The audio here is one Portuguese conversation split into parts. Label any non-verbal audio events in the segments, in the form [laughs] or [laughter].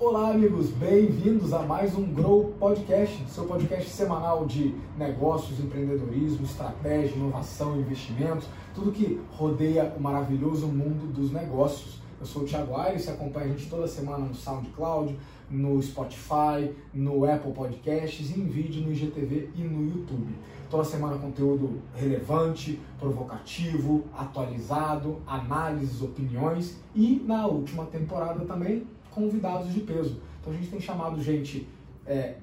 Olá, amigos, bem-vindos a mais um Grow Podcast, seu podcast semanal de negócios, empreendedorismo, estratégia, inovação, investimentos, tudo que rodeia o maravilhoso mundo dos negócios. Eu sou o Thiago Aires, você acompanha a gente toda semana no SoundCloud, no Spotify, no Apple Podcasts, em vídeo no IGTV e no YouTube. Toda semana conteúdo relevante, provocativo, atualizado, análises, opiniões e na última temporada também convidados de peso. Então a gente tem chamado gente, é,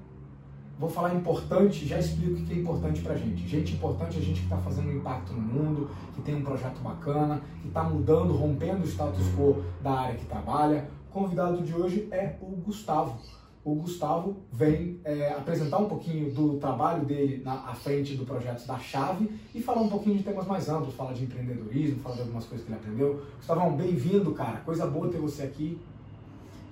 vou falar importante, já explico o que é importante pra gente. Gente importante é gente que está fazendo um impacto no mundo, que tem um projeto bacana, que está mudando, rompendo o status quo da área que trabalha. Convidado de hoje é o Gustavo. O Gustavo vem é, apresentar um pouquinho do trabalho dele na à frente do projeto da Chave e falar um pouquinho de temas mais amplos, falar de empreendedorismo, falar de algumas coisas que ele aprendeu. Gustavão, bem-vindo, cara. Coisa boa ter você aqui.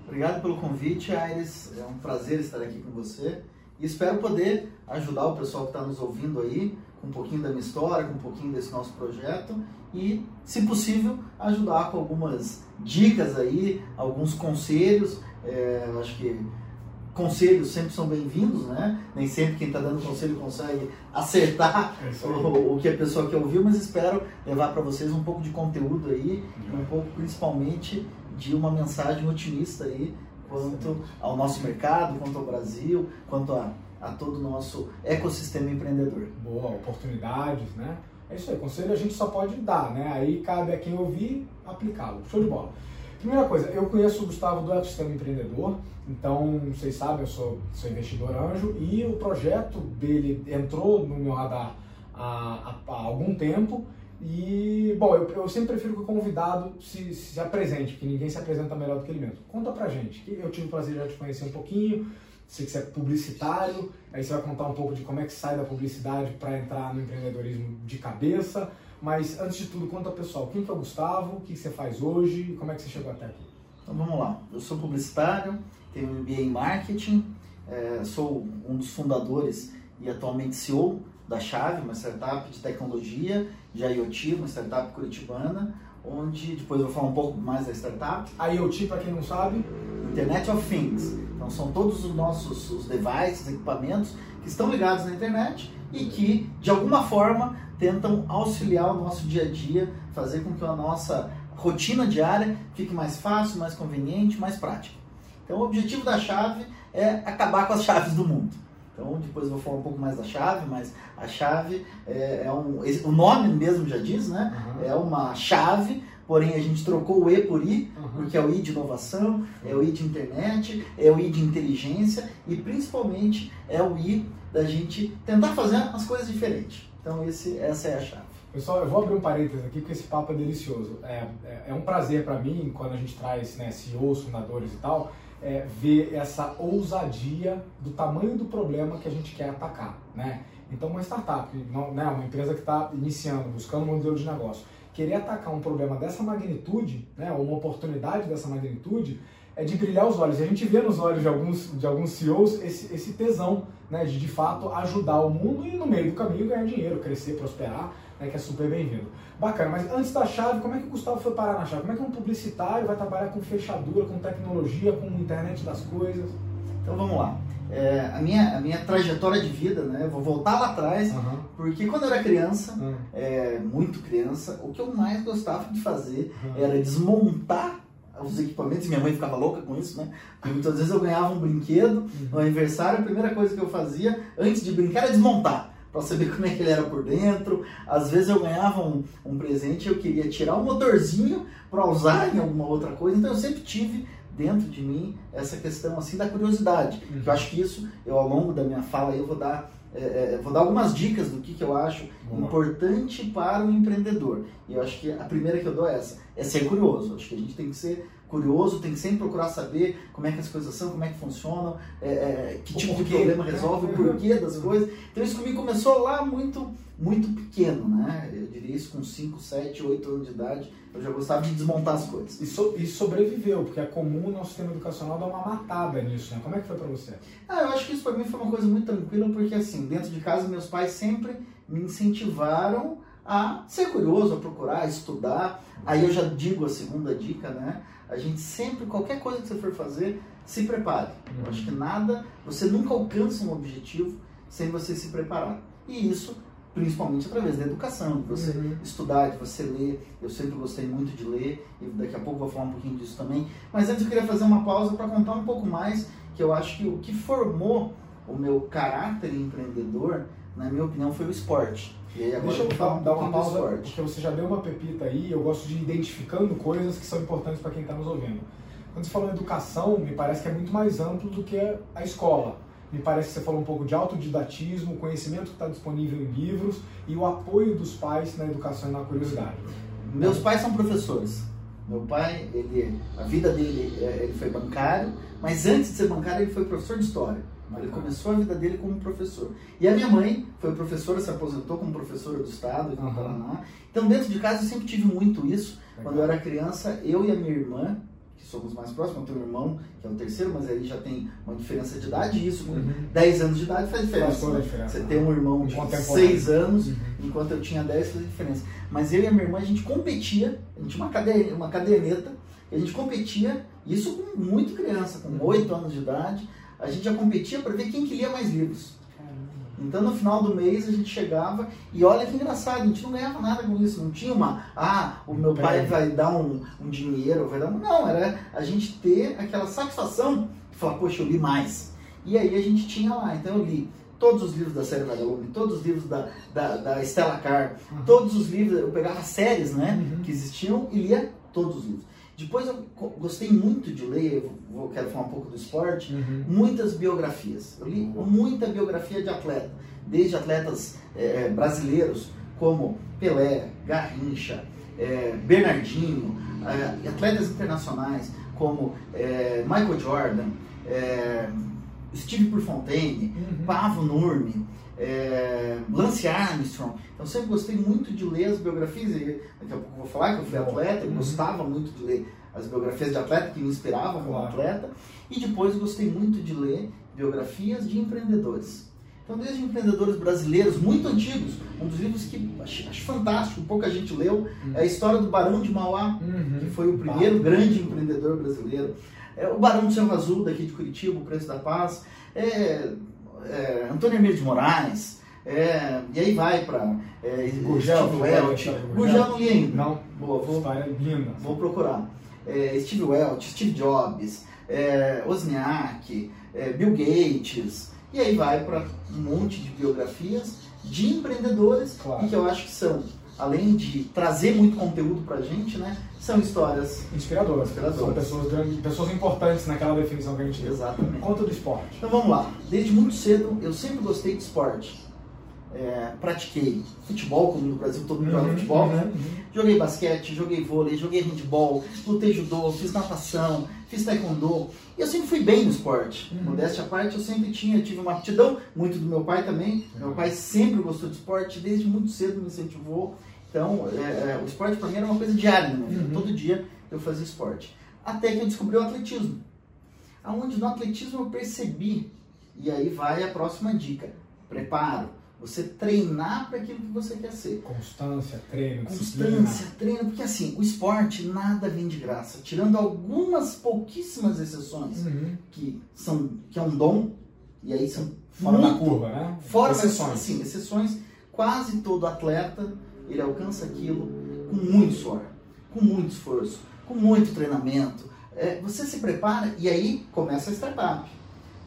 Obrigado pelo convite, Aires. É um prazer estar aqui com você e espero poder ajudar o pessoal que está nos ouvindo aí com um pouquinho da minha história, com um pouquinho desse nosso projeto e, se possível, ajudar com algumas dicas aí, alguns conselhos. É, acho que conselhos sempre são bem-vindos, né? Nem sempre quem está dando conselho consegue acertar É o, o que a pessoa quer ouvir, mas espero levar para vocês um pouco de conteúdo aí, um pouco principalmente de uma mensagem otimista aí quanto ao nosso mercado, quanto ao Brasil, quanto a, a todo o nosso ecossistema empreendedor. Boa, oportunidades, né? É isso aí, conselho a gente só pode dar, né? Aí cabe a quem ouvir aplicá-lo. Show de bola. Primeira coisa, eu conheço o Gustavo do Ecossistema Empreendedor, então vocês sabem, eu sou, sou investidor anjo e o projeto dele entrou no meu radar há, há, há algum tempo. E, bom, eu, eu, sempre prefiro que o convidado se, se apresente, porque ninguém se apresenta melhor do que ele mesmo. Conta pra gente, que eu tive o prazer de já te conhecer um pouquinho, sei que você é publicitário, aí você vai contar um pouco de como é que sai da publicidade para entrar no empreendedorismo de cabeça. Mas antes de tudo, conta pessoal, quem que é o Gustavo, o que você faz hoje e como é que você chegou até aqui? Então vamos lá, eu sou publicitário, tenho MBA em marketing, é, sou um dos fundadores e atualmente CEO da Chave, uma startup de tecnologia, de IoT, uma startup curitibana, onde depois eu vou falar um pouco mais da startup. IoT, para quem não sabe, Internet of Things. Então são todos os nossos os devices, equipamentos que estão ligados na internet e que de alguma forma tentam auxiliar o nosso dia a dia, fazer com que a nossa rotina diária fique mais fácil, mais conveniente, mais prática. Então o objetivo da chave é acabar com as [laughs] chaves do mundo. Então depois eu vou falar um pouco mais da chave, mas a chave é, é um, o nome mesmo já diz, né? Uhum. É uma chave, porém a gente trocou o E por I, Uhum. porque é o I de inovação, é o I de internet, é o I de inteligência e principalmente é o I da gente tentar fazer as coisas diferentes. Então esse, essa é a chave. Pessoal, eu vou abrir um parênteses aqui porque esse papo é delicioso. É, é, é um prazer para mim, quando a gente traz né, CEOs, fundadores e tal, é, ver essa ousadia do tamanho do problema que a gente quer atacar. Né? Então, uma startup, não, né, uma empresa que está iniciando, buscando um modelo de negócio, querer atacar um problema dessa magnitude, né, ou uma oportunidade dessa magnitude, é de brilhar os olhos. E a gente vê nos olhos de alguns, de alguns CEOs esse, esse tesão né, de, de fato, ajudar o mundo e, no meio do caminho, ganhar dinheiro, crescer, prosperar né, que é super bem-vindo. Bacana, mas antes da chave, como é que o Gustavo foi parar na chave? Como é que um publicitário vai trabalhar com fechadura, com tecnologia, com internet das coisas? Então vamos lá. É, a, minha, a minha trajetória de vida, né? eu Vou voltar lá atrás, Uhum. porque quando eu era criança, Uhum. é, muito criança, o que eu mais gostava de fazer Uhum. era desmontar os equipamentos, minha mãe ficava louca com isso, né? Porque muitas vezes eu ganhava um brinquedo no aniversário, a primeira coisa que eu fazia antes de brincar era desmontar, para saber como é que ele era por dentro. Às vezes eu ganhava um, um presente e eu queria tirar o motorzinho para usar em alguma outra coisa, então eu sempre tive dentro de mim essa questão assim da curiosidade. Uhum. Eu acho que isso, eu ao longo da minha fala eu vou dar é, é, vou dar algumas dicas do que, que eu acho importante para o empreendedor. E eu acho que a primeira que eu dou é essa, é ser curioso. Acho que a gente tem que ser curioso, tem que sempre procurar saber como é que as coisas são, como é que funcionam, é, é, que tipo de problema resolve, o porquê das coisas. Então isso comigo começou lá muito, muito pequeno, né? Eu diria isso com 5, 7, 8 anos de idade. Eu já gostava de desmontar as coisas. E, so- e sobreviveu, porque é comum o nosso sistema educacional dar uma matada nisso, né? Como é que foi pra você? Ah, eu acho que isso para mim foi uma coisa muito tranquila, porque assim, dentro de casa meus pais sempre me incentivaram a ser curioso, a procurar, a estudar. Aí eu já digo a segunda dica, né? A gente sempre, qualquer coisa que você for fazer, se prepare. Eu acho que nada, você nunca alcança um objetivo sem você se preparar. E isso principalmente através da educação, de você uhum. estudar, de você ler. Eu sempre gostei muito de ler e daqui a pouco vou falar um pouquinho disso também. Mas antes eu queria fazer uma pausa para contar um pouco mais, que eu acho que o que formou o meu caráter empreendedor, na minha opinião, foi o esporte. Deixa eu falar, um dar uma pausa, porque você já deu uma pepita aí, eu gosto de ir identificando coisas que são importantes para quem está nos ouvindo. Quando você fala em educação, me parece que é muito mais amplo do que a escola. Me parece que você falou um pouco de autodidatismo, conhecimento que está disponível em livros e o apoio dos pais na educação e na curiosidade. Meus pais são professores. Meu pai, ele, a vida dele, é, ele foi bancário, mas antes de ser bancário ele foi professor de história. Ele começou a vida dele como professor. E a minha mãe foi professora, se aposentou como professora do Estado aqui no Paraná. Então, dentro de casa, eu sempre tive muito isso. Quando eu era criança, eu e a minha irmã, que somos mais próximos, eu tenho um irmão, que é o terceiro, mas aí já tem uma diferença de idade, e isso com uhum. 10 anos de idade faz diferença. A diferença. Você tem um irmão de 6 anos, uhum. enquanto eu tinha 10, faz diferença. Mas eu e a minha irmã, a gente competia, a gente tinha uma, caderneta, uma caderneta, e a gente competia, isso com muito criança, com 8 anos de idade, a gente já competia para ver quem que lia mais livros. Então no final do mês a gente chegava e olha que engraçado, a gente não ganhava nada com isso, não tinha uma, ah, o meu pai vai dar um, um dinheiro, vai dar um. Não, era a gente ter aquela satisfação de falar, poxa, eu li mais. E aí a gente tinha lá, então eu li todos os livros da série Vagalume, todos os livros da, da, da Stella Carr, uhum. todos os livros, eu pegava séries né, uhum. que existiam e lia todos os livros. Depois eu gostei muito de ler, eu vou, quero falar um pouco do esporte, uhum. muitas biografias. Eu li muita biografia de atleta, desde atletas é, brasileiros como Pelé, Garrincha, é, Bernardinho, é, atletas internacionais como é, Michael Jordan, é, Steve Purfontaine, uhum. Pavo Nurmi, é, Lance Armstrong. Então sempre gostei muito de ler as biografias, e daqui a pouco vou falar que eu fui atleta, eu uhum. gostava muito de ler as biografias de atleta que me inspiravam como atleta, e depois gostei muito de ler biografias de empreendedores. Então, desde empreendedores brasileiros muito antigos, um dos livros que acho, acho fantástico, pouca gente leu, uhum. é a história do Barão de Mauá, uhum. que foi o primeiro bah. grande empreendedor brasileiro. É, o Barão do Cerro Azul, daqui de Curitiba, o Preço da Paz. É, é, Antônio Emílio de Moraes, é, e aí vai para é, Gurgel, Steve Welch. Gurgel não li ainda. Não, Boa, vou, linda. Vou procurar. É, Steve Welch, Steve Jobs, é, Wozniak, é, Bill Gates, e aí vai para um monte de biografias de empreendedores claro. e que eu acho que são além de trazer muito conteúdo para a gente, né, são histórias inspiradoras. inspiradoras. São pessoas, grandes, pessoas importantes naquela definição que a gente deu. Exatamente. Conta do esporte. Então vamos lá. Desde muito cedo eu sempre gostei de esporte. É, pratiquei futebol, como no Brasil todo mundo uhum, joga futebol, né? uhum, né? Joguei basquete, joguei vôlei, joguei handball, lutei judô, fiz natação, fiz taekwondo. E eu sempre fui bem no esporte. Uhum. Modéstia à parte, eu sempre tinha, tive uma aptidão, muito do meu pai também. Meu pai sempre gostou de esporte, desde muito cedo me incentivou. Então, é, é, o esporte para mim era uma coisa diária vida. Uhum. Todo dia eu fazia esporte. Até que eu descobri o atletismo. Aonde no atletismo eu percebi, e aí vai a próxima dica: preparo. Você treinar para aquilo que você quer ser. Constância, treino, Constância, disciplina. treino, porque assim, o esporte nada vem de graça. Tirando algumas pouquíssimas exceções, uhum. que, são, que é um dom, e aí são fora muito, da curva, né? Fora exceções. Sim, exceções. Quase todo atleta ele alcança aquilo com muito suor, com muito esforço, com muito treinamento. É, você se prepara e aí começa a startup.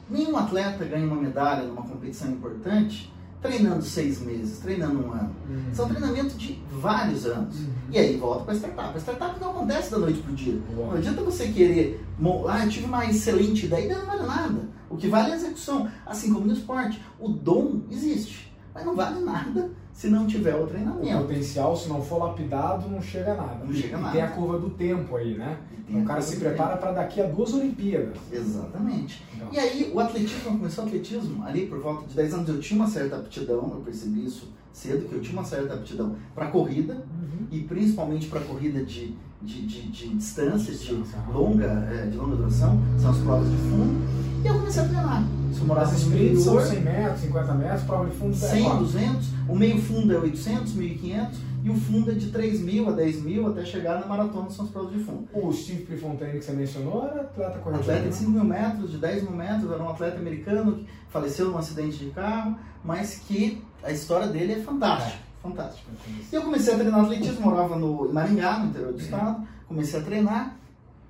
Nenhum atleta ganha uma medalha numa competição importante treinando seis meses, treinando um ano. Uhum. São treinamentos de vários anos. Uhum. E aí volta para a startup. A startup não acontece da noite para o dia. Não adianta você querer, ah, eu tive uma excelente ideia, não vale nada. O que vale é a execução. Assim como no esporte. O dom existe, mas não vale nada se não tiver o treinamento. O potencial, se não for lapidado, não chega a nada. Não chega a nada. tem a curva do tempo aí, né? o cara se prepara para daqui a duas Olimpíadas. Exatamente. Então. E aí, o atletismo, começou o atletismo ali por volta de 10 anos. Eu tinha uma certa aptidão, eu percebi isso cedo que eu tinha uma certa aptidão para corrida Uhum. e principalmente para corrida de, de, de, de distância, de longa, é, de longa duração, são as provas de fundo. E eu comecei a treinar. Se eu morava As no sprints são interior, 100 metros, 50 metros, prova de fundo é 100, quanto? 200, o meio fundo é 800, 1500 e o fundo é de 3 mil a 10 mil até chegar na maratona, são as provas de fundo. O Steve Prefontaine que você mencionou era atleta corredor. Atleta de né? 5 mil metros, de 10 mil metros, era um atleta americano que faleceu num acidente de carro, mas que a história dele é fantástica, fantástica. E eu comecei a treinar atletismo, morava no, em Maringá, no interior do estado, comecei a treinar,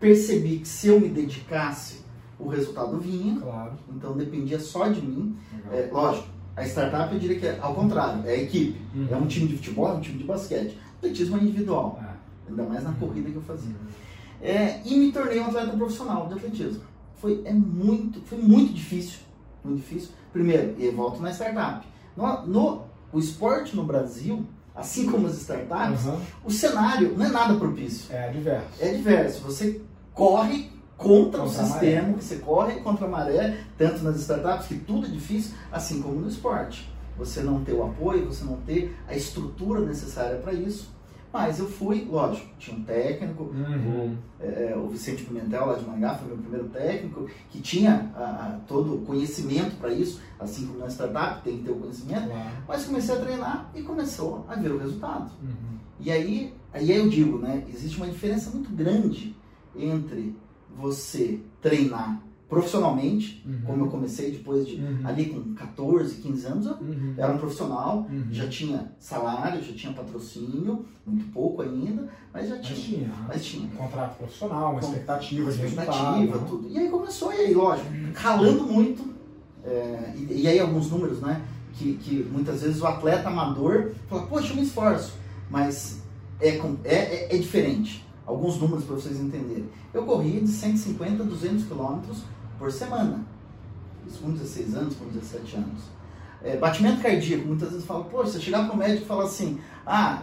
percebi que se eu me dedicasse, o resultado vinha, Claro. então dependia só de mim. É, lógico, a startup eu diria que é ao contrário, é a equipe. Uhum. É um time de futebol, é um time de basquete. Atletismo é individual, É. ainda mais na corrida que eu fazia. Uhum. É, e me tornei um atleta profissional de atletismo. Foi, é muito, foi muito difícil, muito difícil. Primeiro, eu volto na startup. No, no- o esporte no Brasil, assim como as startups, Uhum. o cenário não é nada propício. É diverso. É diverso. Você corre contra, o Contra a sistema, você corre contra a maré, tanto nas startups, que tudo é difícil, assim como no esporte. Você não ter o apoio, você não ter a estrutura necessária para isso. Mas eu fui, lógico, tinha um técnico, Uhum. é, o Vicente Pimentel lá de Maringá foi meu primeiro técnico, que tinha a- a- todo o conhecimento para isso, assim como na startup tem que ter o conhecimento. Claro. Mas comecei a treinar e começou a ver o resultado. Uhum. E aí, aí eu digo, né? Existe uma diferença muito grande entre você treinar profissionalmente, Uhum. como eu comecei depois de Uhum. ali com 14, 15 anos, eu Uhum. era um profissional, Uhum. já tinha salário, já tinha patrocínio, muito pouco ainda, mas já Mas tinha. tinha. né? Mas tinha. Um contrato profissional, uma Com- expectativa de expectativa, resultado. né? tudo. E aí começou, e aí, lógico, ralando muito. é, e, e aí alguns números, né? Que, que muitas vezes o atleta amador fala, poxa, eu me esforço, mas é, é, é, é diferente. Alguns números para vocês entenderem. Eu corri de 150 a 200 quilômetros por semana. Isso com 16 anos, com 17 anos. É, batimento cardíaco, muitas vezes fala, poxa, você chegar para o médico e falar assim, ah,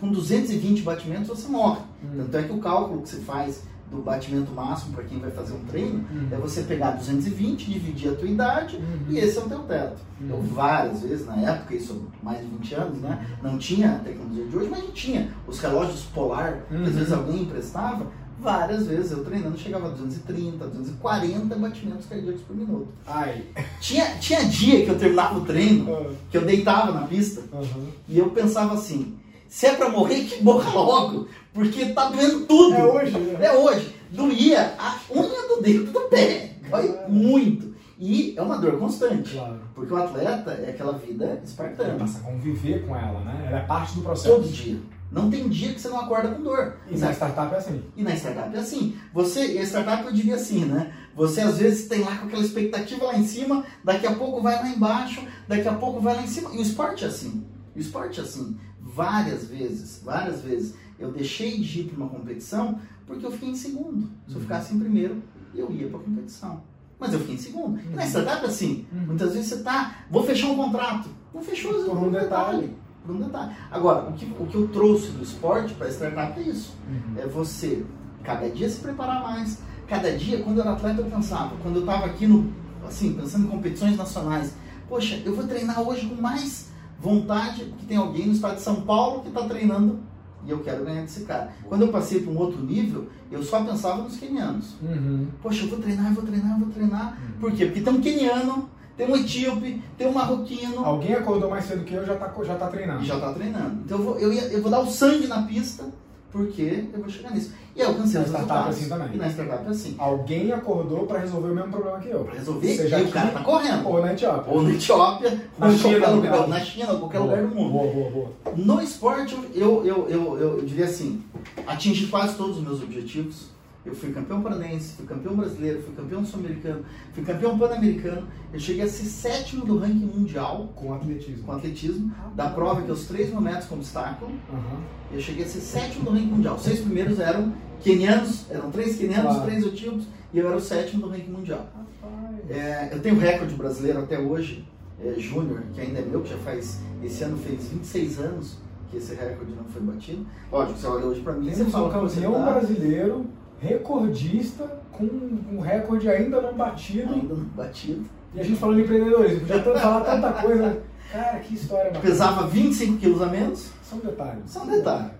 com 220 batimentos você morre. Uhum. Tanto é que o cálculo que se faz do batimento máximo para quem vai fazer um treino é Uhum. você pegar 220, dividir a tua idade Uhum. e esse é o teu teto. Eu Uhum. várias vezes, na época, isso mais de 20 anos, né? Não tinha a tecnologia de hoje, mas a gente tinha os relógios polar, que Uhum. às vezes alguém emprestava. Várias vezes eu treinando chegava a 230, 240 batimentos cardíacos por minuto. Ai. Tinha, tinha dia que eu terminava o treino, Ah, que eu deitava na pista uhum. e eu pensava assim: se é pra morrer, que morra logo, porque tá doendo tudo. É hoje, né? É hoje. Doía a unha do dedo do pé. Dói Ah. muito. E é uma dor constante. Claro. Porque o atleta é aquela vida espartana. passa a conviver com ela, né? Ela é parte do processo. Todo dia. Não tem dia que você não acorda com dor. E na startup é assim. E na startup é assim. Você, e startup eu diria assim, né? Você às vezes tem lá com aquela expectativa lá em cima, daqui a pouco vai lá embaixo, daqui a pouco vai lá em cima. E o esporte é assim. O esporte é assim. Várias vezes, várias vezes, eu deixei de ir para uma competição porque eu fiquei em segundo. Se eu Uhum. ficasse em primeiro, eu ia para a competição. Mas eu fiquei em segundo. E na Uhum. startup é assim. Uhum. Muitas vezes você tá, vou fechar um contrato. Não fechou Por um detalhe. Por detalhe. Agora, o que, o que eu trouxe do esporte para a startup é isso Uhum. é você cada dia se preparar mais. Cada dia, quando eu era atleta, eu pensava, quando eu estava aqui no, assim, pensando em competições nacionais, poxa, eu vou treinar hoje com mais vontade, porque tem alguém no estado de São Paulo que está treinando e eu quero ganhar desse cara. Quando eu passei para um outro nível, eu só pensava nos quenianos. Uhum. Poxa, eu vou treinar, eu vou treinar, eu vou treinar. Uhum. Por quê? Porque tem um queniano, tem um etíope, tem um marroquino Alguém acordou mais cedo que eu já tá, já tá treinando. já está treinando. Então eu vou, eu, ia- eu vou dar o sangue na pista, porque eu vou chegar nisso. E aí eu alcancei Na os startup é assim também. E na startup é assim. Alguém acordou pra resolver o mesmo problema que eu. Pra resolver, Seja e o aqui cara tá correndo. Ou na Etiópia. Ou na Etiópia, [laughs] Na ou China, qualquer lugar, na China, ou qualquer Boa, lugar do mundo. Boa, boa, boa. No esporte, eu, eu, eu, eu, eu diria assim, atingi quase todos os meus objetivos. Eu fui campeão paranense, fui campeão brasileiro, fui campeão sul-americano, fui campeão pan-americano. Eu cheguei a ser sétimo do ranking mundial Com atletismo. com atletismo, da prova que é os 3 mil metros com obstáculo. Aham. Eu cheguei a ser sétimo do ranking mundial. Os seis primeiros eram quenianos, eram três quenianos, Claro. três etíopes, e eu era o sétimo do ranking mundial. Rapaz. É, eu tenho recorde brasileiro até hoje, é, júnior, que ainda é meu, que já faz, esse ano fez 26 anos que esse recorde não foi batido. Lógico, você olha hoje pra mim, você Temos um fala você campeão tá, brasileiro, recordista, com um recorde ainda não batido. ainda não batido. E a gente falando de empreendedorismo, podia tanto falar tanta coisa. Cara, que história bacana. Pesava 25 quilos a menos. São detalhes. São detalhes.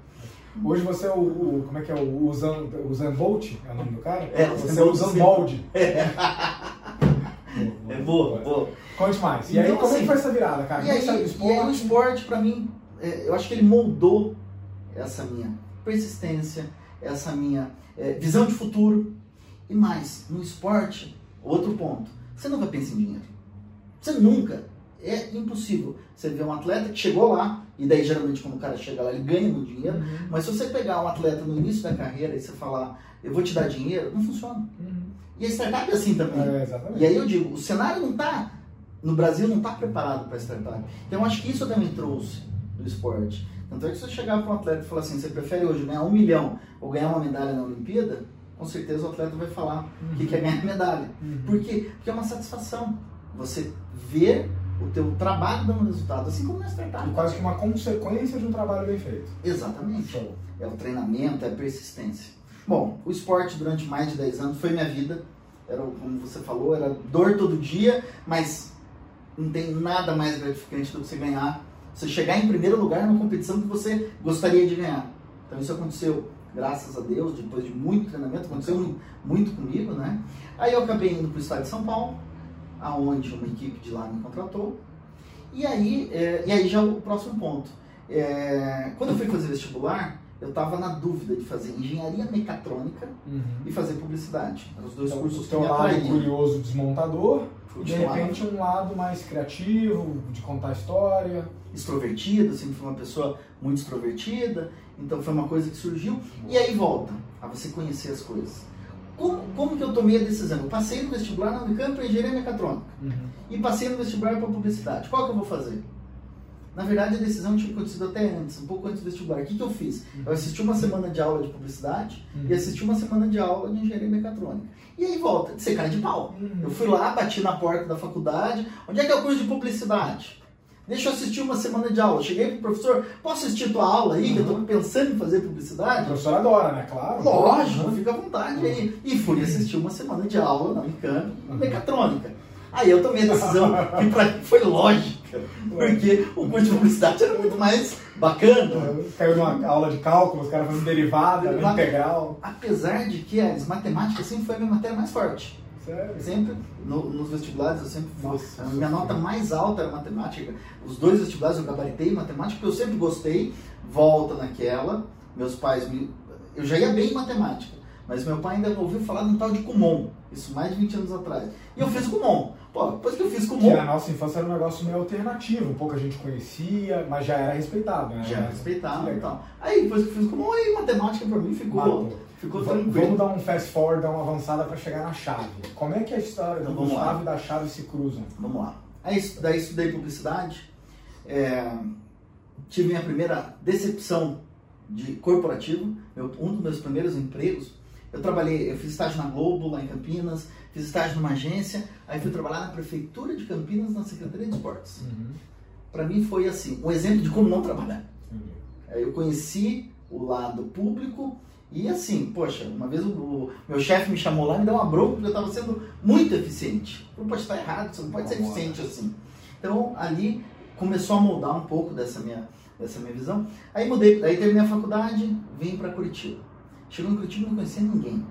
Hoje você é o, o- como é que é, o Usan, Usan Bolt, é o nome do cara? É, você é o Usan Bolt. É boa, boa. Conte mais. E aí, Então, como é assim, que foi essa virada, cara? E Como é aí, do e aí o esporte? esporte, pra mim, é, eu acho que ele moldou essa minha persistência, essa minha é, visão de futuro. E mais, no esporte, outro ponto, você nunca pensa em dinheiro. Você nunca. É impossível. Você vê um atleta que chegou lá, e daí geralmente quando o cara chega lá, ele ganha muito dinheiro. Uhum. Mas se você pegar um atleta no início da carreira e você falar, eu vou te dar dinheiro, não funciona. Uhum. E a startup é assim também. É, exatamente. E aí eu digo, o cenário não está, no Brasil não está preparado para startup. Então eu acho que isso eu também trouxe do esporte. Tanto é que se você chegar para um atleta e falar assim, você prefere hoje ganhar um milhão ou ganhar uma medalha na Olimpíada, com certeza o atleta vai falar que quer ganhar medalha. Uhum. Por quê? Porque é uma satisfação. Você ver o teu trabalho dando resultado, assim como na startup. Quase que uma consequência de um trabalho bem feito. Exatamente. Show. É o treinamento, é a persistência. Bom, o esporte durante mais de 10 anos foi minha vida. Era, como você falou, era dor todo dia, mas não tem nada mais gratificante do que você ganhar. Você chegar em primeiro lugar numa competição que você gostaria de ganhar. Então isso aconteceu, graças a Deus, depois de muito treinamento, aconteceu mu- muito comigo, né? Aí eu acabei indo para o estado de São Paulo, aonde uma equipe de lá me contratou. E aí, é, e aí já o próximo ponto. É, quando eu fui fazer vestibular, eu estava na dúvida de fazer engenharia mecatrônica Uhum. e fazer publicidade. Eram os dois Então, cursos que me lado curioso desmontador, e de repente um lado mais criativo, de contar história. Extrovertido, sempre fui uma pessoa muito extrovertida, então foi uma coisa que surgiu. E aí volta a você conhecer as coisas. Como, como que eu tomei a decisão? Eu passei no vestibular na Unicamp para engenharia mecatrônica Uhum. e passei no vestibular para publicidade. Qual que eu vou fazer? Na verdade, a decisão tinha acontecido até antes, um pouco antes do vestibular. O que, que eu fiz? Eu assisti uma semana de aula de publicidade e assisti uma semana de aula de engenharia mecatrônica. E aí volta, de ser cara de pau. Uhum. Eu fui lá, bati na porta da faculdade. Onde é que é o curso de publicidade? Deixa eu assistir uma semana de aula. Cheguei pro professor, posso assistir tua aula aí? Que eu tô pensando em fazer O publicidade. professor adora, né? Claro. Lógico, Uhum. fica à vontade aí. E fui assistir uma semana de aula na Unicamp, em mecatrônica. Aí eu tomei a decisão [laughs] que pra mim foi lógica, porque o curso de publicidade era muito mais bacana. Caiu numa aula de cálculo, os caras fazendo derivada, Derivada. integral. Apesar de que as matemática sempre foi a minha matéria mais forte. Sério. Sempre, no- nos vestibulares, eu sempre fui. Nossa, a minha nota mais alta era matemática. Os dois vestibulares eu gabaritei em matemática, porque eu sempre gostei. Volta naquela. Meus pais me. Eu já ia bem em matemática, mas meu pai ainda ouviu falar de um tal de Kumon. Isso mais de 20 anos atrás. E eu fiz Kumon. Pô, depois que eu fiz Que Kumon, na nossa infância era um negócio meio alternativo, um pouco a gente conhecia, mas já era respeitado, né? já era respeitado Que e legal. tal. Aí depois que eu fiz Kumon, aí matemática pra mim ficou, Matou. Ficou tranquilo. Vamos dar um fast forward, dar uma avançada para chegar na chave. Como é que a história Então, do lá. chave e da chave se cruzam? Vamos lá. Aí, daí estudei publicidade, é, tive minha primeira decepção de corporativo, meu- um dos meus primeiros empregos. Eu trabalhei, eu fiz estágio na Globo, lá em Campinas, fiz estágio numa agência, aí fui trabalhar na prefeitura de Campinas, na Secretaria de Esportes. Para mim foi assim, um exemplo de como não trabalhar. Aí eu conheci o lado público e assim, poxa, uma vez o, o meu chefe me chamou lá e me deu uma bronca porque eu estava sendo muito eficiente. Eu falei, poxa, tá errado, você não pode ser eficiente assim. Então ali começou a moldar um pouco dessa minha, dessa minha visão. Aí mudei, aí terminei a faculdade, vim para Curitiba. Chegou em Curitiba e não conhecia ninguém.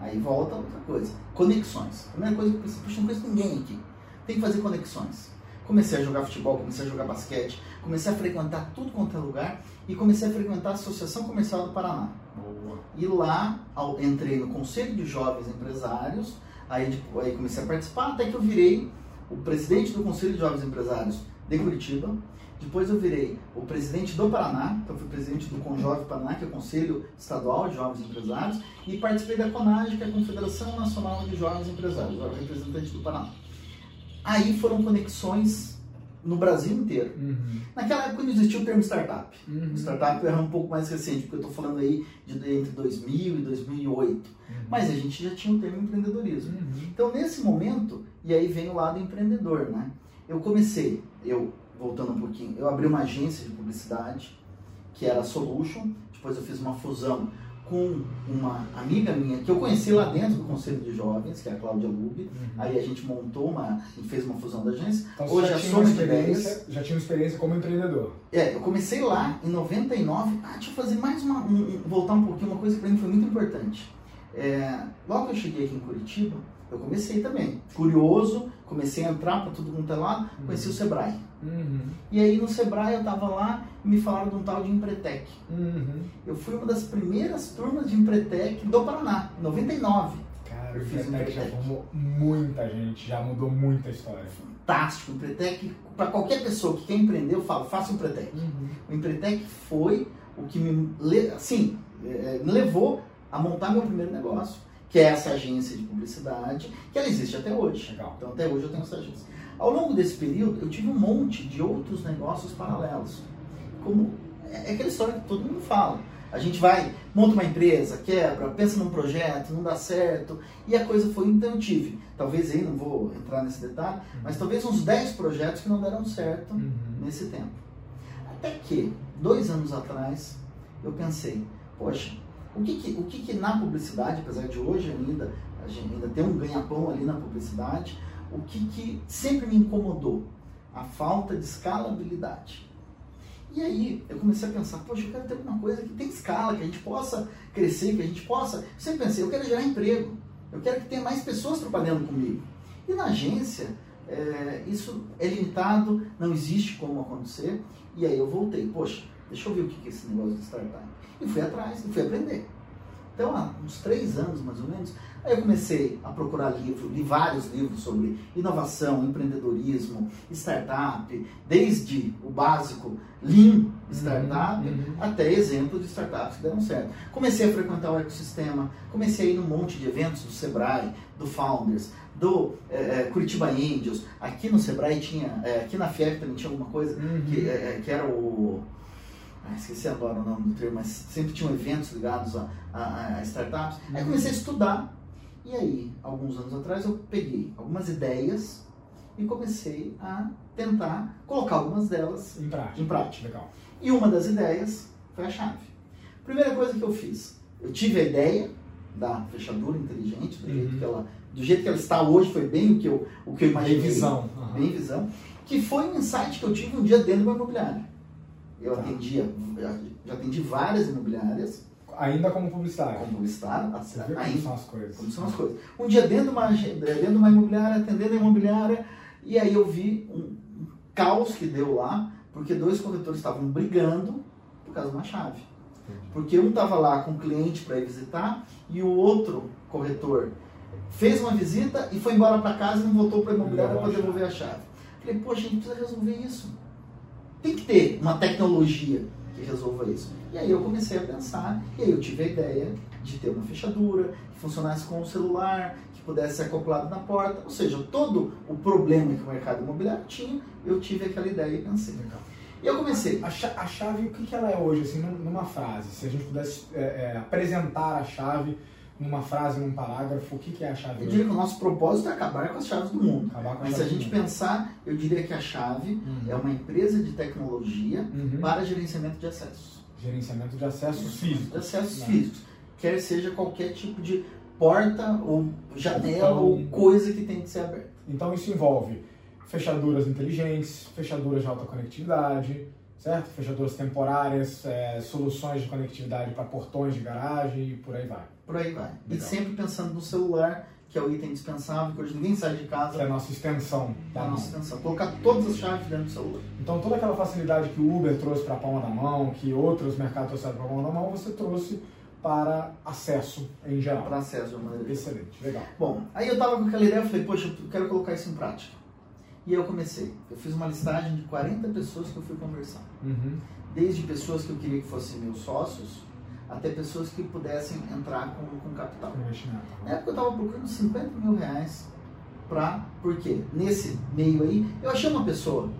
Aí volta outra coisa, conexões. A primeira coisa que eu pensei, poxa, não conheço ninguém aqui. Tem que fazer conexões. Comecei a jogar futebol, comecei a jogar basquete, comecei a frequentar tudo quanto é lugar e comecei a frequentar a Associação Comercial do Paraná. Boa. E lá ao- entrei no Conselho de Jovens Empresários, aí, tipo, aí comecei a participar, até que eu virei o presidente do Conselho de Jovens Empresários de Curitiba. Depois eu virei o presidente do Paraná, então fui presidente do Conjove Paraná, que é o Conselho Estadual de Jovens Empresários, e participei da CONAG, que é a Confederação Nacional de Jovens Empresários, eu era representante do Paraná. Aí foram conexões no Brasil inteiro. Uhum. Naquela época não existia o termo startup. Uhum. Startup era um pouco mais recente, porque eu estou falando aí de entre 2000 e 2008. Mas a gente já tinha o termo empreendedorismo. Uhum. Então, nesse momento, e aí vem o lado empreendedor, né? Eu comecei, eu, voltando um pouquinho, eu abri uma agência de publicidade, que era a Solution, depois eu fiz uma fusão com uma amiga minha que eu conheci lá dentro do Conselho de Jovens, que é a Cláudia Lube. Uhum. Aí a gente montou uma, fez uma fusão da agência. Então, Hoje já tinha, uma experiência, já tinha uma experiência como empreendedor. É, eu comecei lá em 99. Ah, deixa eu fazer mais uma, um, voltar um pouquinho, uma coisa que para mim foi muito importante. É, logo que eu cheguei aqui em Curitiba, eu comecei também. Curioso, comecei a entrar para tudo quanto é lado, conheci uhum. o Sebrae. Uhum. E aí no Sebrae eu tava lá e me falaram de um tal de Empretec. Uhum. Eu fui uma das primeiras turmas de Empretec do Paraná, em 99. Cara, eu o fiz Empretec já formou muita gente, já mudou muita história. Fantástico, o Empretec, para qualquer pessoa que quer empreender, eu falo, faça o Empretec. Uhum. O Empretec foi o que me, assim, me levou a montar meu primeiro negócio que é essa agência de publicidade, que ela existe até hoje. Legal. Então até hoje eu tenho essa agência. Ao longo desse período, eu tive um monte de outros negócios paralelos. Como é, é aquela história que todo mundo fala. A gente vai, monta uma empresa, quebra, pensa num projeto, não dá certo, e a coisa foi então eu tive. Talvez aí, não vou entrar nesse detalhe, uhum. mas talvez uns 10 projetos que não deram certo uhum. nesse tempo. Até que, dois anos atrás, eu pensei, poxa, o que que, o que, que na publicidade, apesar de hoje ainda, a gente ainda tem um ganha-pão ali na publicidade, o que, que sempre me incomodou? A falta de escalabilidade. E aí eu comecei a pensar, poxa, eu quero ter alguma coisa que tem escala, que a gente possa crescer, que a gente possa. Eu sempre pensei, eu quero gerar emprego, eu quero que tenha mais pessoas trabalhando comigo. E na agência, é, isso é limitado, não existe como acontecer. E aí eu voltei, poxa, deixa eu ver o que é esse negócio de startup. E fui atrás, e fui aprender. Então, há uns três anos mais ou menos, aí eu comecei a procurar livros, li vários livros sobre inovação, empreendedorismo, startup, desde o básico Lean Startup uhum, uhum. até exemplos de startups que deram certo. Comecei a frequentar o ecossistema, comecei a ir num monte de eventos do Sebrae, do Founders, do é, Curitiba Angels. Aqui no Sebrae tinha, é, aqui na FIEP também tinha alguma coisa uhum. que, é, que era o ah, esqueci agora o nome do termo, mas sempre tinham eventos ligados a, a, a startups. Aí comecei a estudar. E aí, alguns anos atrás, eu peguei algumas ideias e comecei a tentar colocar algumas delas em prática. Em prática. Legal. E uma das ideias foi a chave. Primeira coisa que eu fiz, eu tive a ideia da fechadura inteligente, do, uhum. jeito, que ela, do jeito que ela está hoje, foi bem o que eu, o que eu imaginei. Bem visão. Uhum. Bem visão. Que foi um insight que eu tive um dia dentro do meu imobiliário. Eu tá. atendia, já atendi várias imobiliárias. Ainda como publicitário? Como publicitário. Você vê como são as coisas. Como são as coisas. Um dia dentro de uma, dentro de uma imobiliária, atendendo a imobiliária, e aí eu vi um caos que deu lá, porque dois corretores estavam brigando por causa de uma chave. Entendi. Porque um estava lá com o cliente para ir visitar e o outro corretor fez uma visita e foi embora para casa e não voltou para a imobiliária para devolver a chave. Falei, poxa, a gente precisa resolver isso. Tem que ter uma tecnologia que resolva isso. E aí eu comecei a pensar, e aí eu tive a ideia de ter uma fechadura que funcionasse com o celular, que pudesse ser acoplado na porta, ou seja, todo o problema que o mercado imobiliário tinha, eu tive aquela ideia e pensei. Legal. E eu comecei. A, a chave, o que, que ela é hoje, assim, numa frase? Se a gente pudesse é, é, apresentar a chave numa frase, num parágrafo, o que, que é a chave? Eu diria que o nosso propósito é acabar com as chaves do mundo. Mas se a gente pensar, eu diria que a chave uhum. é uma empresa de tecnologia uhum. para gerenciamento de acessos. Gerenciamento de acessos físicos. De acessos né? físicos. Quer seja qualquer tipo de porta ou janela ou coisa que tem que ser aberta. Então isso envolve fechaduras inteligentes, fechaduras de alta conectividade, certo? Fechaduras temporárias, é, soluções de conectividade para portões de garagem e por aí vai. Por aí vai. Legal. E sempre pensando no celular, que é o item dispensável, que hoje ninguém sai de casa. Que é a nossa extensão. É a nossa extensão. Colocar todas as chaves dentro do celular. Então toda aquela facilidade que o Uber trouxe para a palma da mão, que outros mercados trouxeram para a palma da mão, você trouxe para acesso em geral. Para acesso de uma maneira. Excelente, legal. Bom, aí eu estava com aquela ideia, eu falei, poxa, eu quero colocar isso em prática. E eu comecei. Eu fiz uma listagem de 40 pessoas que eu fui conversar. Uhum. Desde pessoas que eu queria que fossem meus sócios, até pessoas que pudessem entrar com, com capital. Na época eu estava procurando 50 mil reais para. Porque nesse meio aí, eu achei uma pessoa.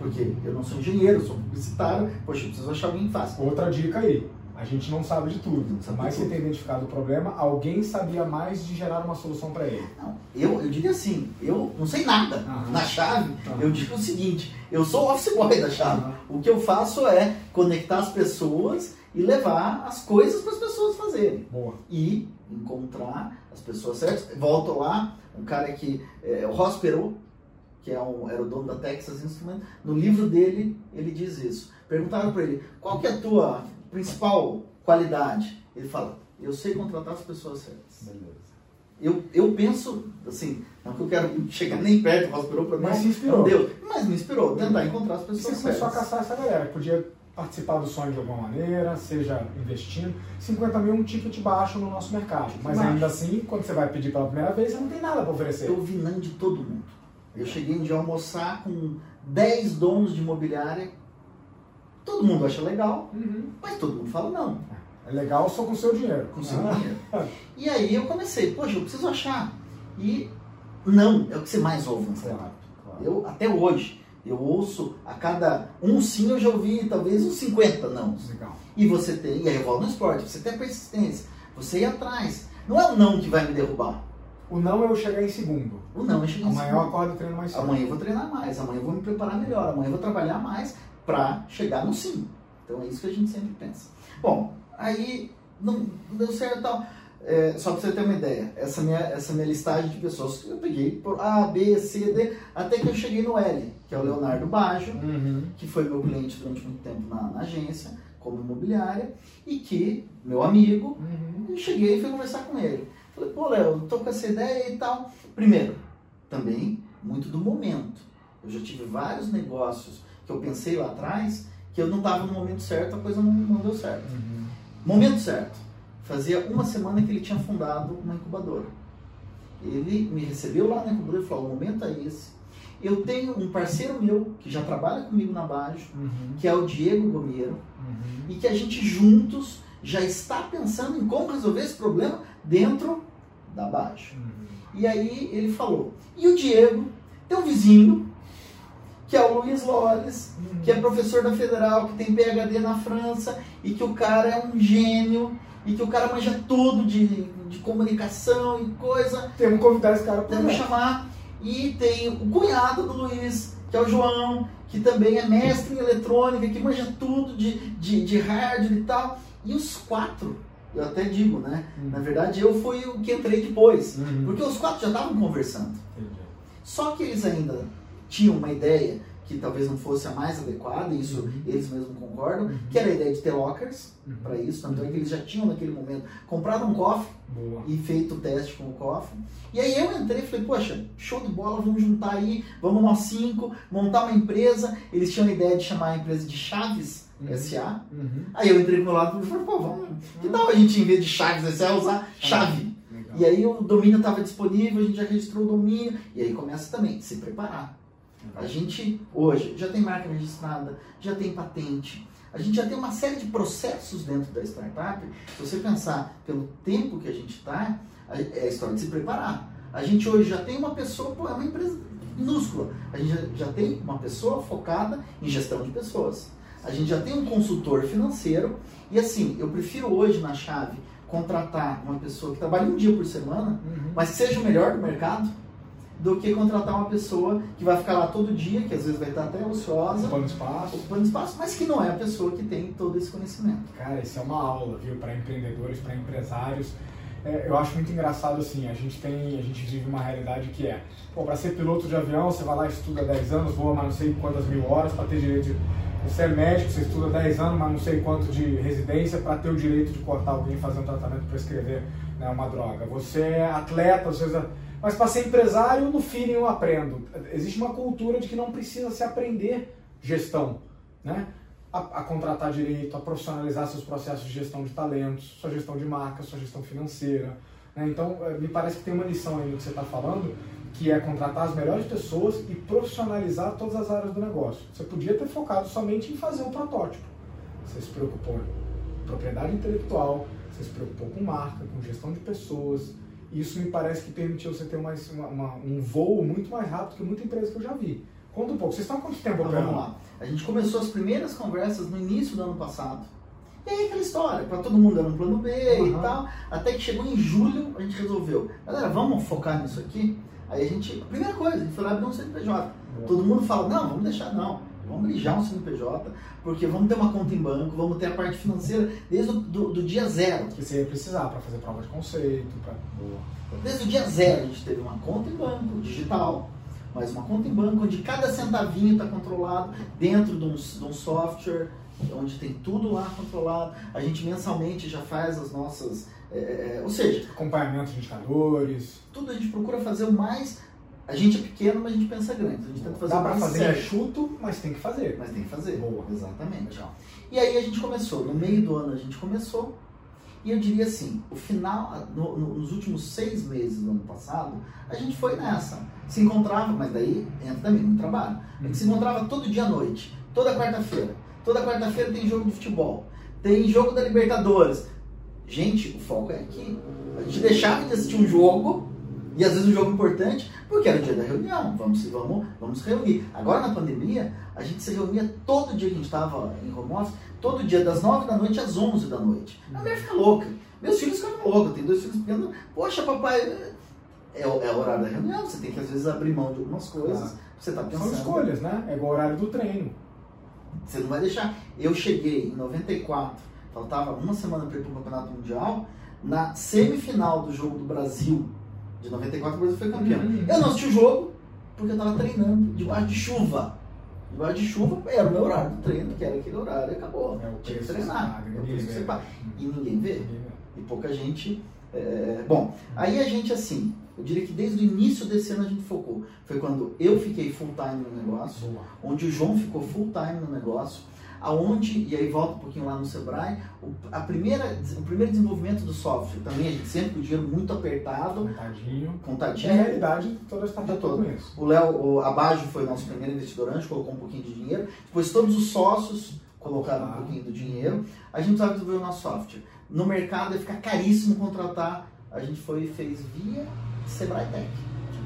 Porque eu não sou engenheiro, eu sou publicitário, poxa, eu preciso achar alguém fácil. Outra dica aí. A gente não sabe de tudo, sabe mas você tem identificado o problema, alguém sabia mais de gerar uma solução para ele. Não, eu, eu diria assim, eu não sei nada Aham. na chave. Aham. Eu digo o seguinte, eu sou o office boy da chave. Aham. O que eu faço é conectar as pessoas e levar as coisas para as pessoas fazerem. Boa. E encontrar as pessoas certas. Volto lá, um cara que, é, o Ross Perot, que é um, era o dono da Texas Instruments, no livro dele ele diz isso. Perguntaram para ele, qual que é a tua principal qualidade? Ele fala, eu sei contratar as pessoas certas. Beleza. Eu, eu penso, assim, não que eu quero chegar nem perto do Mas se inspirou. deu, mas me inspirou, tentar encontrar as E pessoas você começou a certas. caçar essa galera, podia participar do sonho de alguma maneira, seja investindo. 50 mil é um ticket baixo no nosso mercado. Mas Baixo. ainda assim, quando você vai pedir pela primeira vez, você não tem nada para oferecer. Eu ouvi não de todo mundo. Eu cheguei um dia a almoçar com 10 donos de imobiliária. Todo mundo acha legal, Uhum. mas todo mundo fala não, É legal só com o seu dinheiro. com seu Ah, dinheiro. [laughs] E aí eu comecei, poxa, eu preciso achar. E não, é o que você mais ouve no Claro, Fernando. claro. Eu, até hoje, eu ouço a cada um sim eu já ouvi talvez uns 50 não. Legal. E você tem, e aí eu volto no esporte, você tem a persistência, você ir atrás. Não é o não que vai me derrubar. O não é eu chegar em segundo. O não é chegar em Amanhã eu segundo. acordo e treino mais cedo. Amanhã eu vou treinar mais, amanhã eu vou me preparar melhor, amanhã eu vou trabalhar mais para chegar no sim. Então é isso que a gente sempre pensa. Bom, aí não, deu certo e tal. É, só para você ter uma ideia, essa minha, essa minha listagem de pessoas, eu peguei por A, B, C, D, até que eu cheguei no L, que é o Leonardo Baggio, Uhum. que foi meu cliente durante muito tempo na, na agência, como imobiliária, e que, meu amigo, Uhum. eu cheguei e fui conversar com ele. Falei, pô, Léo, tô com essa ideia e tal. Primeiro, também muito do momento. Eu já tive vários negócios que eu pensei lá atrás que eu não estava no momento certo, a coisa não, não deu certo. Uhum. Momento certo. Fazia uma semana que ele tinha fundado uma incubadora. Ele me recebeu lá na incubadora e falou: o momento é esse. Eu tenho um parceiro meu que já trabalha comigo na Baixo, Uhum. que é o Diego Gomeiro, Uhum. e que a gente juntos já está pensando em como resolver esse problema dentro da Baixo. Uhum. E aí ele falou: e o Diego tem um vizinho, que é o Luiz Lores, que é professor da Federal, que tem PhD na França, e que o cara é um gênio, e que o cara manja tudo de, de comunicação e coisa. Temos que convidar esse cara para Temos chamar. E tem o cunhado do Luiz, que é o João, que também é mestre em eletrônica, que manja tudo de, de, de hardware e tal. E os quatro, eu até digo, né? Na verdade, eu fui o que entrei depois. Uhum. Porque os quatro já estavam conversando. Entendi. Só que eles ainda tinham uma ideia que talvez não fosse a mais adequada, e isso Uhum. eles mesmos concordam, Uhum. que era a ideia de ter lockers Uhum. para isso. Tanto é que eles já tinham naquele momento comprado um cofre e feito o teste com o cofre. E aí eu entrei e falei, poxa, show de bola, vamos juntar aí, vamos nós cinco, montar uma empresa. Eles tinham a ideia de chamar a empresa de Chaves Uhum. SA. Uhum. Aí eu entrei pro meu lado e falei, pô, vamos, que tal a gente, em vez de Chaves SA, usar chave? E aí o domínio estava disponível, a gente já registrou o domínio, e aí começa também, se preparar. A gente hoje já tem marca registrada, já tem patente, a gente já tem uma série de processos dentro da startup. Se você pensar pelo tempo que a gente está, é a história de se preparar. A gente hoje já tem uma pessoa, pô, é uma empresa minúscula. A gente já, já tem uma pessoa focada em gestão de pessoas. A gente já tem um consultor financeiro. E assim, eu prefiro hoje na chave contratar uma pessoa que trabalha um dia por semana Uhum. mas seja o melhor do mercado, do que contratar uma pessoa que vai ficar lá todo dia, que às vezes vai estar até ociosa, Ocupando espaço. ocupando espaço, mas que não é a pessoa que tem todo esse conhecimento. Cara, isso é uma aula, viu, para empreendedores, para empresários. É, eu acho muito engraçado assim, a gente tem, a gente vive uma realidade que é, pô, para ser piloto de avião, você vai lá e estuda 10 anos, voa mais não sei quantas mil horas para ter direito de você é médico, você estuda 10 anos, mas não sei quanto de residência para ter o direito de cortar alguém fazer um tratamento para escrever né, uma droga. Você é atleta, você... mas para ser empresário, no feeling eu aprendo. Existe uma cultura de que não precisa se aprender gestão, né? A, a contratar direito, a profissionalizar seus processos de gestão de talentos, sua gestão de marca, sua gestão financeira. né? Então, eh, me parece que tem uma lição aí no que você está falando, que é contratar as melhores pessoas e profissionalizar todas as áreas do negócio. Você podia ter focado somente em fazer um protótipo. Você se preocupou em propriedade intelectual, você se preocupou com marca, com gestão de pessoas. Isso me parece que permitiu você ter uma, uma- um voo muito mais rápido que muita empresa que eu já vi. Conta um pouco, vocês estão há quanto tempo Então, operando? vamos lá. A gente começou as primeiras conversas no início do ano passado E aí aquela história, para todo mundo era um plano B Uhum. e tal. Até que chegou em julho, a gente resolveu, galera, vamos focar nisso aqui? Aí a gente, a primeira coisa, a gente foi lá abrir um CNPJ. Todo mundo fala, não, vamos deixar não. Vamos já um CNPJ, porque vamos ter uma conta em banco, vamos ter a parte financeira desde o do, do dia zero. Que você ia precisar para fazer prova de conceito, para Desde o dia zero a gente teve uma conta em banco digital, mas uma conta em banco onde cada centavinho está controlado dentro de um, de um software, onde tem tudo lá controlado. A gente mensalmente já faz as nossas. é, é, ou seja, acompanhamento de indicadores. tudo a gente procura fazer o mais. A gente é pequeno, mas a gente pensa grande. A gente tenta fazer Dá mais fazer certo. enxuto, mas tem que fazer. Mas tem que fazer. Boa. Exatamente. E aí a gente começou, no meio do ano a gente começou, e eu diria assim, o final, no- no- nos últimos seis meses do ano passado, a gente foi nessa. Se encontrava, mas daí entra também no trabalho. A gente se encontrava todo dia à noite, toda quarta-feira. Toda quarta-feira tem jogo de futebol, tem jogo da Libertadores. Gente, o foco é aqui. A gente deixava de assistir um jogo, e às vezes um jogo importante, porque era o dia da reunião, vamos, se- vamos, vamos reunir. Agora na pandemia, a gente se reunia todo dia que a gente estava em home office, todo dia, das 9 da noite às 11 da noite. A mulher fica louca. Meus filhos ficam loucos, tem dois filhos pequenos. Poxa, papai, é, o- é o horário da reunião, você tem que às vezes abrir mão de algumas coisas. Claro. Você está São pensando. escolhas, né? É igual o horário do treino. Você não vai deixar. Eu cheguei em 94, faltava uma semana para ir para o Campeonato Mundial, na semifinal do jogo do Brasil, de 94, o Brasil foi campeão. Uhum. Eu não assisti o jogo porque eu estava treinando debaixo de chuva. Debaixo de chuva era o meu horário do treino, que era aquele horário, e acabou. É o Tinha que treinar. você paga, É que paga. E ninguém vê. E pouca gente. é, Bom, aí a gente assim, eu diria que desde o início desse ano a gente focou. Foi quando eu fiquei full time no negócio onde o João ficou full time no negócio, aonde, e aí volta um pouquinho lá no Sebrae, o, a primeira, o primeiro desenvolvimento do software, também a gente sempre com o dinheiro muito apertado, Contadinho. É a contadinho. realidade de toda a startup que eu Todo. O Léo, o Abajo foi nosso primeiro investidor antes, colocou um pouquinho de dinheiro, depois todos os sócios colocaram um Ah. pouquinho do dinheiro, a gente precisava desenvolver o nosso software. No mercado ia ficar caríssimo contratar, a gente foi e fez via Sebrae Tech.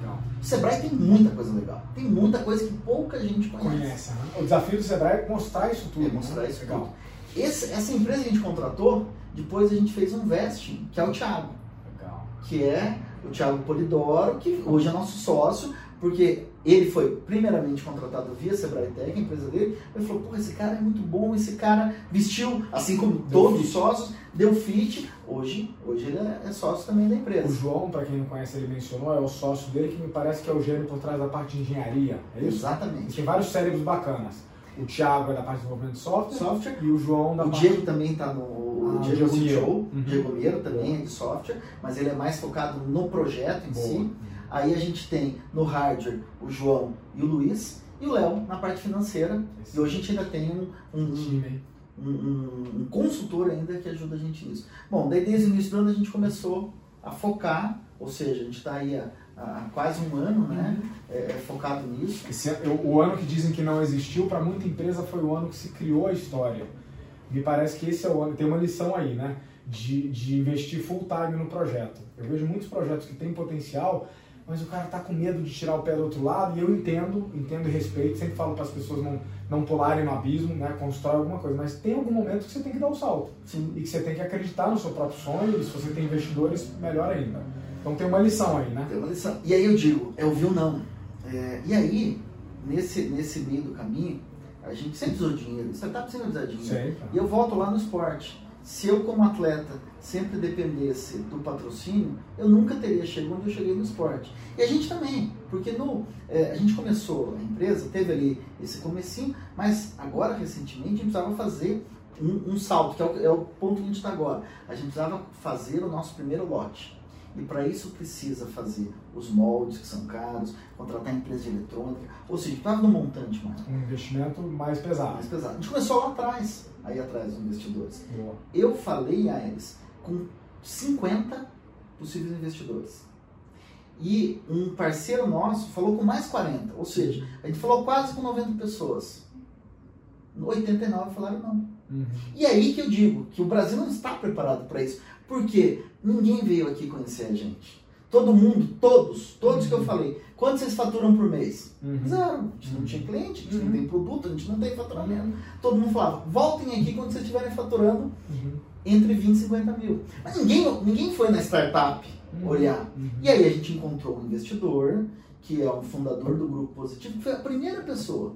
Legal. O Sebrae tem muita coisa legal, tem muita coisa que pouca gente Conhece, né? O desafio do Sebrae é mostrar isso tudo. É mostrar né? isso Legal. Esse- essa empresa que a gente contratou, depois a gente fez um vesting, que é o Thiago, Legal. que é o Thiago Polidoro, que hoje é nosso sócio, porque ele foi primeiramente contratado via Sebrae Tech, a empresa dele, ele falou, pô, esse cara é muito bom, esse cara vestiu, assim como todos os sócios, deu fit, hoje, hoje ele é, é sócio também da O empresa. João, para quem não conhece, ele mencionou, é o sócio dele que me parece que é o gênio por trás da parte de engenharia. É isso? Exatamente. Tem vários cérebros bacanas. O Thiago é da parte de desenvolvimento de software, Software. e o João da O parte Diego também está no o Ah, Diego CTO. Uhum. Diego Miero também é de software, mas ele é mais focado no projeto em Boa. si. Aí a gente tem no hardware o João e o Luiz e o Léo na parte financeira. Esse E hoje a gente ainda tem um, um, time. Um, um- um consultor ainda que ajuda a gente nisso. Bom, daí desde o início do ano a gente começou a focar, ou seja, a gente está aí há, há quase um ano né, é, é focado nisso. Esse ano- eu- o ano que dizem que não existiu, para muita empresa foi o ano que se criou a história. Me parece que esse é o ano, tem uma lição aí, né? De, de investir full time no projeto. Eu vejo muitos projetos que têm potencial, mas o cara tá com medo de tirar o pé do outro lado, e eu entendo, entendo e respeito, sempre falo para as pessoas não, não pularem no abismo, né? Constrói alguma coisa, mas tem algum momento que você tem que dar o salto. Sim. E que você tem que acreditar no seu próprio sonho, e se você tem investidores, melhor ainda. Então tem uma lição aí, né? Tem uma lição. E aí eu digo, é ouvir o não. É, e aí, nesse, nesse meio do caminho, a gente sempre usou dinheiro. Startup sempre usa dinheiro. Sei. E eu volto lá no esporte. Se eu, como atleta, sempre dependesse do patrocínio, eu nunca teria chegado onde eu cheguei no esporte. E a gente também, porque no, é, a gente começou a empresa, teve ali esse comecinho, mas agora, recentemente, a gente precisava fazer um, um salto, que é o, é o ponto que a gente está agora. A gente precisava fazer o nosso primeiro lote. E para isso precisa fazer os moldes, que são caros, contratar empresa de eletrônica, ou seja, estava no montante maior, Um investimento mais pesado. mais pesado. A gente começou lá atrás, aí atrás dos investidores. Boa. Eu falei a eles com 50 possíveis investidores. E um parceiro nosso falou com mais 40, ou seja, a gente falou quase com 90 pessoas. 89 falaram não. Uhum. E aí que eu digo que o Brasil não está preparado para isso, porque ninguém veio aqui conhecer a gente. Todo mundo, todos, todos que eu falei. Quanto vocês faturam por mês? Uhum. Zero. A gente não tinha cliente, a gente Uhum. não tem produto, a gente não tem faturamento. Todo mundo falava, voltem aqui quando vocês estiverem faturando Uhum. entre 20 e 50 mil. Mas ninguém, ninguém foi na startup Uhum. olhar. Uhum. E aí a gente encontrou um investidor, que é o fundador do Grupo Positivo, que foi a primeira pessoa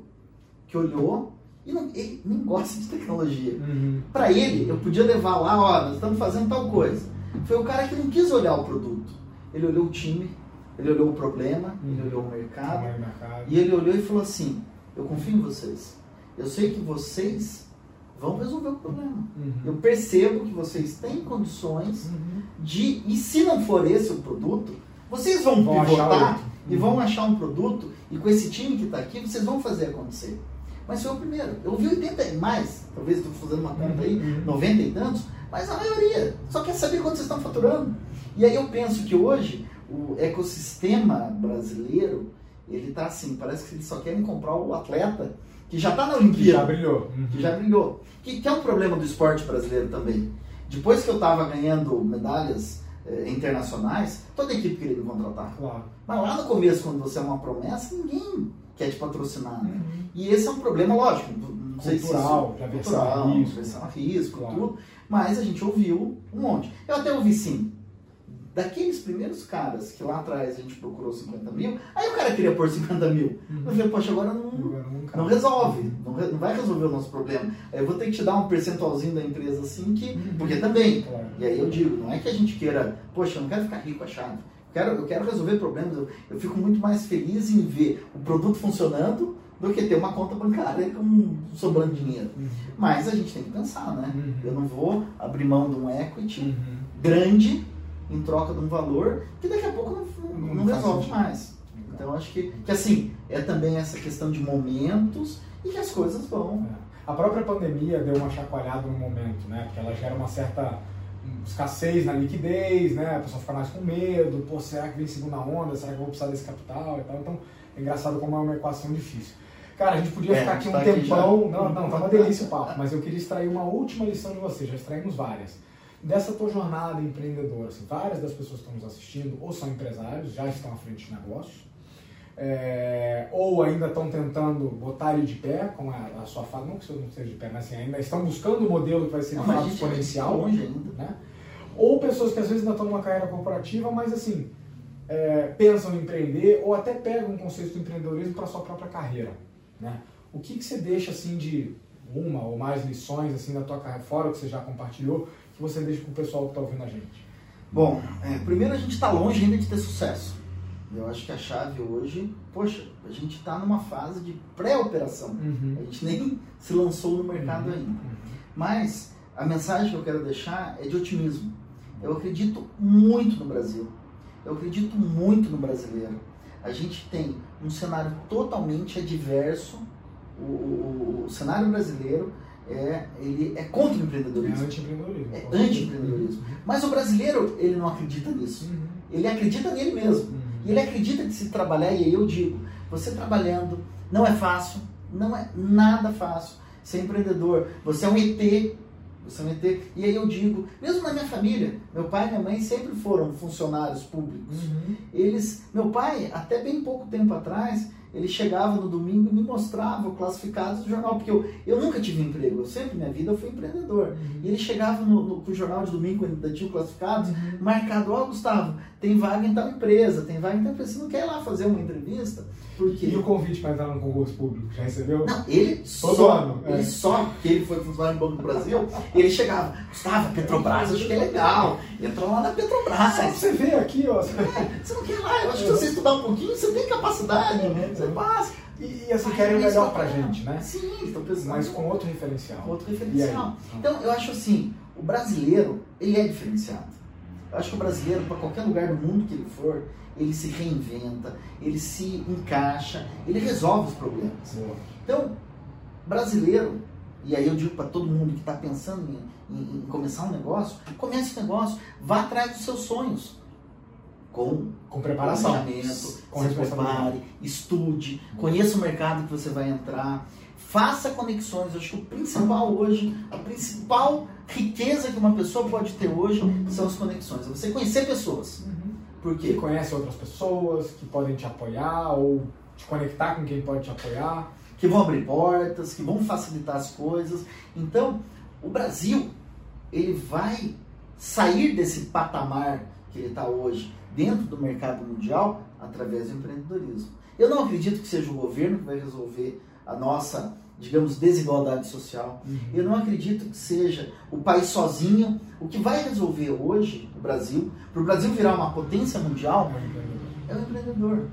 que olhou e não, ele nem gosta de tecnologia. Uhum. Para ele, eu podia levar lá, ó, nós estamos fazendo tal coisa. Foi o cara que não quis olhar o produto. Ele olhou o time, ele olhou o problema, ele Uhum. olhou o mercado, do mercado. e ele olhou e falou assim: Eu confio em vocês. Eu sei que vocês vão resolver o problema. Uhum. Eu percebo que vocês têm condições Uhum. de. E se não for esse o produto, vocês vão, Vão pivotar e vão achar um produto, e com esse time que está aqui, vocês vão fazer acontecer. Mas foi o primeiro. Eu vi 80 e mais, talvez estou fazendo uma conta aí, Uhum. 90 e tantos, mas a maioria só quer saber quanto vocês estão faturando. E aí eu penso que hoje o ecossistema brasileiro, ele tá assim, parece que eles só querem comprar o atleta que já está na Que já Olimpíada, brilhou. Uhum. que já brilhou. Que, que é um problema do esporte brasileiro também. Depois que eu estava ganhando medalhas internacionais, toda a equipe queria me contratar. Claro. Mas lá no começo, quando você é uma promessa, ninguém quer te patrocinar. né? Uhum. E esse é um problema, lógico, não sei se Cultural, isso, a cultural, risco. aversão a risco, Claro. tudo, mas a gente ouviu um monte. Eu até ouvi sim, daqueles primeiros caras que lá atrás a gente procurou 50 mil, aí o cara queria pôr 50 mil. Uhum. Eu falei, poxa, agora não, não não resolve, não, re- não vai resolver o nosso problema. Aí eu vou ter que te dar um percentualzinho da empresa assim, que, Uhum. porque também, Claro. e aí eu digo, não é que a gente queira, poxa, eu não quero ficar rico a chave. Eu quero, eu quero resolver problemas. Eu, eu fico muito mais feliz em ver o produto funcionando do que ter uma conta bancária com sobrando dinheiro. Uhum. Mas a gente tem que pensar, né? Uhum. Eu não vou abrir mão de um equity Uhum. grande em troca de um valor que daqui a pouco não, não, Não resolve mais. Então acho que, que assim, é também essa questão de momentos e que as coisas vão. É. A própria pandemia deu uma chacoalhada no momento, né? Porque ela gera uma certa escassez na liquidez, né? A pessoa fica mais com medo, pô, será que vem segunda onda? Será que eu vou precisar desse capital e tal? Então, é engraçado como é uma equação difícil. Cara, a gente podia É, ficar aqui um tá aqui tempão. já. Não, não, tá uma delícia o papo, mas eu queria extrair uma última lição de você, já extraímos várias. Dessa tua jornada empreendedora, assim, várias das pessoas que estão nos assistindo ou são empresários, já estão à frente de negócios, é, ou ainda estão tentando botar ele de pé, como a, a sua fala, não que você não esteja de pé, mas assim, ainda estão buscando o modelo que vai ser de fato exponencial, longe ainda. né? Ou pessoas que às vezes ainda estão numa carreira corporativa, mas assim, é, pensam em empreender ou até pegam um conceito do empreendedorismo para sua própria carreira, né? O que, que você deixa assim de uma ou mais lições assim da tua carreira, fora o que você já compartilhou, que você deixa para o pessoal que está ouvindo a gente? Bom, é, primeiro a gente está longe ainda de ter sucesso. Eu acho que a chave hoje, poxa, a gente está numa fase de pré-operação. Uhum. A gente nem se lançou no mercado Uhum. ainda. Mas a mensagem que eu quero deixar é de otimismo. Eu acredito muito no Brasil. Eu acredito muito no brasileiro. A gente tem um cenário totalmente adverso. O, o- o cenário brasileiro é, ele é contra o É empreendedorismo. anti-empreendedorismo. É com certeza. anti-empreendedorismo. Mas o brasileiro, ele não acredita nisso. Uhum. Ele acredita nele mesmo. Uhum. E ele acredita que se trabalhar, e aí eu digo, você trabalhando não é fácil, não é nada fácil. Ser empreendedor, você é um ET, você é um ET. E aí eu digo, mesmo na minha família, meu pai e minha mãe sempre foram funcionários públicos. Uhum. Eles, meu pai, até bem pouco tempo atrás, ele chegava no domingo e me mostrava classificados do jornal, porque eu, eu nunca tive emprego, eu sempre, minha vida, eu fui empreendedor. E ele chegava no, no, com o jornal de domingo, quando ainda tinha classificados, Uhum. marcado, ó Gustavo, tem vaga em tal empresa, tem vaga em tal empresa, você não quer ir lá fazer uma entrevista? Porque... E o convite para entrar no concurso público, já recebeu? Não, ele Todo só, ano, é. ele só, porque ele foi funcionário do Banco do Brasil, ele chegava, Gustavo, Petrobras, acho que é legal, entra lá na Petrobras. você vê aqui, ó. você- Você não quer ir lá, eu acho que se você estudar um pouquinho, você tem capacidade, Uhum. você passa. E, e assim, querem o melhor pra gente, né? Sim, estão pensando Mas com outro referencial. com outro referencial. Então, eu acho assim, o brasileiro, ele é diferenciado. Eu acho que o brasileiro, para qualquer lugar do mundo que ele for, ele se reinventa, ele se encaixa, ele resolve os problemas. Boa. Então, brasileiro, e aí eu digo para todo mundo que está pensando em, em- em começar um negócio, comece o negócio, vá atrás dos seus sonhos. Com Com preparação. planejamento, Com se prepare, estude, conheça o mercado que você vai entrar, faça conexões. Eu acho que o principal hoje, a principal riqueza que uma pessoa pode ter hoje são as conexões. É você conhecer pessoas. Uhum. Por Que conhece outras pessoas, que podem te apoiar ou te conectar com quem pode te apoiar. Que vão abrir portas, que vão facilitar as coisas. Então, o Brasil, ele vai sair desse patamar que ele está hoje dentro do mercado mundial através do empreendedorismo. Eu não acredito que seja o governo que vai resolver a nossa, digamos, desigualdade social. Eu não acredito que seja o país sozinho. O que vai resolver hoje o Brasil, para o Brasil virar uma potência mundial, é o empreendedor.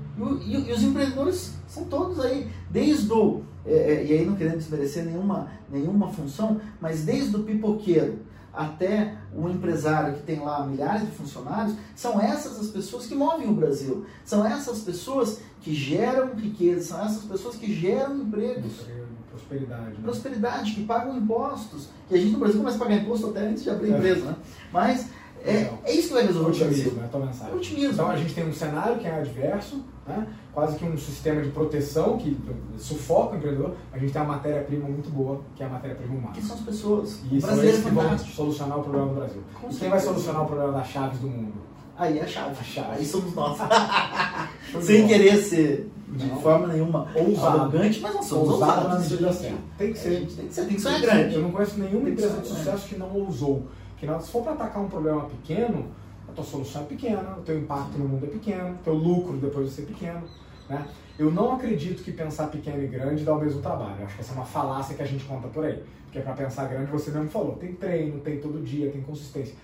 E, e- e os empreendedores são todos aí, desde o. é, é, e aí não querendo desmerecer nenhuma, nenhuma função, mas desde o pipoqueiro até o empresário que tem lá milhares de funcionários, são essas as pessoas que movem o Brasil. São essas pessoas que geram riqueza, são essas pessoas que geram empregos Prosperidade. Né? prosperidade, que pagam impostos. Que a gente no Brasil começa a pagar imposto até antes de abrir É. empresa, né? Mas é, é isso que vai resolver o. Otimismo, é a tua mensagem. Otimismo. Então a gente tem um cenário que é adverso, né? quase que um sistema de proteção que sufoca o empreendedor. A gente tem uma matéria-prima muito boa, que é a matéria-prima humana. Que são as pessoas. E são é que vão solucionar o problema do Brasil. Com E quem vai solucionar o problema das chaves do mundo? Aí é a chave. A chave. Aí somos nós. [laughs] Sem querer ser de Não. forma nenhuma Ousado. arrogante, mas não somos Ousado na ousados. medida certa. Tem que ser. gente tem que ser, tem que sonhar ser. grande. Eu não conheço nenhuma empresa de sucesso que não ousou. Que não, se for para atacar um problema pequeno, a tua solução é pequena, o teu impacto no mundo é pequeno, o teu lucro depois vai ser pequeno. Né? Eu não acredito que pensar pequeno e grande dá o mesmo trabalho. Eu acho que essa é uma falácia que a gente conta por aí. Porque para pensar grande, você mesmo falou, tem treino, tem todo dia, tem consistência.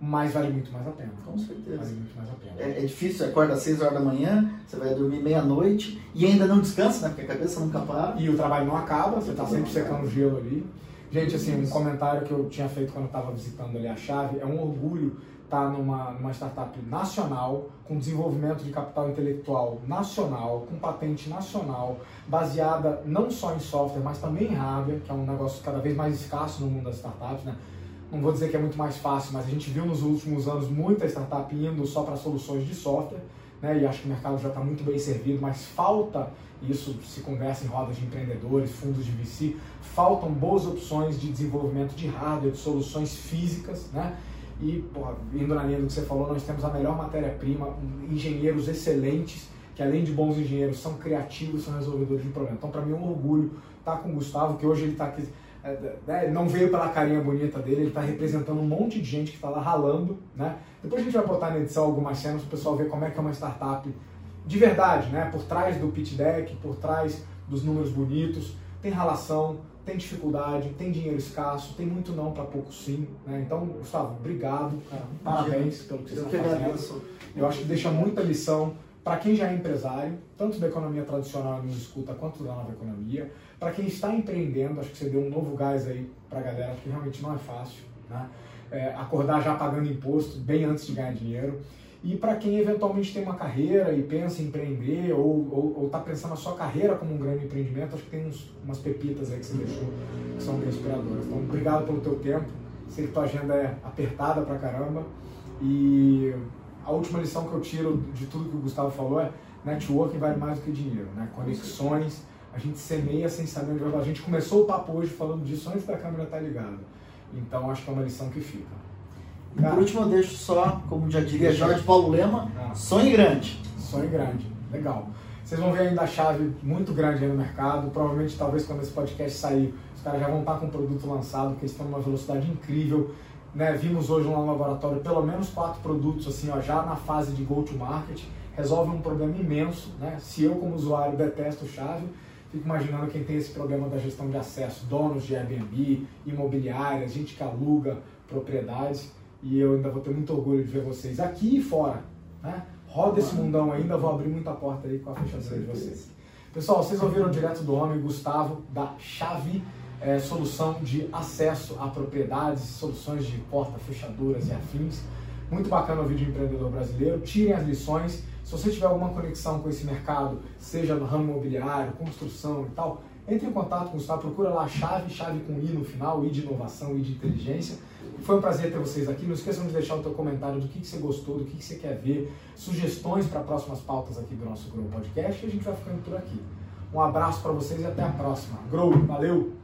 Mas vale muito mais a pena. Com certeza. Vale muito mais a pena. É, é difícil, você acorda às 6 horas da manhã, você vai dormir meia-noite e ainda não descansa, né? Porque a cabeça nunca para. E o trabalho não acaba, você está O sempre secando gelo ali. Gente, assim, um comentário que eu tinha feito quando eu estava visitando ali a chave, é um orgulho estar numa, numa startup nacional, com desenvolvimento de capital intelectual nacional, com patente nacional, baseada não só em software, mas também em hardware, que é um negócio cada vez mais escasso no mundo das startups, né? Não vou dizer que é muito mais fácil, mas a gente viu nos últimos anos muita startup indo só para soluções de software, né? E acho que o mercado já está muito bem servido, mas falta isso se conversa em rodas de empreendedores, fundos de VC, faltam boas opções de desenvolvimento de hardware, de soluções físicas, né? E, porra, indo na linha do que você falou, nós temos a melhor matéria-prima, engenheiros excelentes, que além de bons engenheiros, são criativos, são resolvedores de problemas. Então, para mim, é um orgulho estar com o Gustavo, que hoje ele está aqui, não veio pela carinha bonita dele, ele está representando um monte de gente que está lá ralando, né? Depois a gente vai botar na edição algumas cenas para o pessoal ver como é que é uma startup de verdade, né? Por trás do pitch deck, por trás dos números bonitos, tem relação, tem dificuldade, tem dinheiro escasso, tem muito não para pouco sim, né? Então, Gustavo, obrigado, cara. Parabéns pelo que você está que fazendo. Eu acho que deixa muita lição para quem já é empresário, tanto da economia tradicional e nos escuta, quanto da nova economia. Para quem está empreendendo, acho que você deu um novo gás aí para a galera, porque realmente não é fácil. Né? É, acordar já pagando imposto bem antes de ganhar dinheiro. E para quem eventualmente tem uma carreira e pensa em empreender ou está pensando a sua carreira como um grande empreendimento, acho que tem uns, umas pepitas aí que você deixou que são bem inspiradoras. Então, obrigado pelo teu tempo. Sei que tua agenda é apertada pra caramba. E a última lição que eu tiro de tudo que o Gustavo falou é networking vale mais do que dinheiro, né? Conexões, a gente semeia sem saber onde vai. A gente começou o papo hoje falando disso antes da câmera estar ligada. Então acho que é uma lição que fica. E por último, eu deixo só, como já diria. Jorge Paulo Lema, Ah. sonhe grande. Sonho grande, legal. Vocês vão ver ainda a chave muito grande aí no mercado. Provavelmente, talvez quando esse podcast sair, os caras já vão estar com o produto lançado, porque eles estão numa velocidade incrível. Né? Vimos hoje lá no laboratório pelo menos quatro produtos assim, ó, já na fase de go-to-market. Resolve um problema imenso. Né? Se eu, como usuário, detesto chave, fico imaginando quem tem esse problema da gestão de acesso, donos de Airbnb, imobiliárias, gente que aluga propriedades. E eu ainda vou ter muito orgulho de ver vocês aqui e fora. Né? Roda esse mundão ainda, vou abrir muita porta aí com a fechadura de vocês. Pessoal, vocês ouviram direto do homem, Gustavo, da Chave, é, solução de acesso a propriedades, soluções de porta, fechaduras e afins. Muito bacana o vídeo empreendedor brasileiro. Tirem as lições. Se você tiver alguma conexão com esse mercado, seja no ramo imobiliário, construção e tal, entre em contato com o Gustavo, procura lá a chave, chave com I no final, I de inovação, I de inteligência. Foi um prazer ter vocês aqui. Não esqueçam de deixar o teu comentário do que, que você gostou, do que, que você quer ver, sugestões para próximas pautas aqui do nosso Grow Podcast e a gente vai ficando por aqui. Um abraço para vocês e até a próxima. Grow, valeu!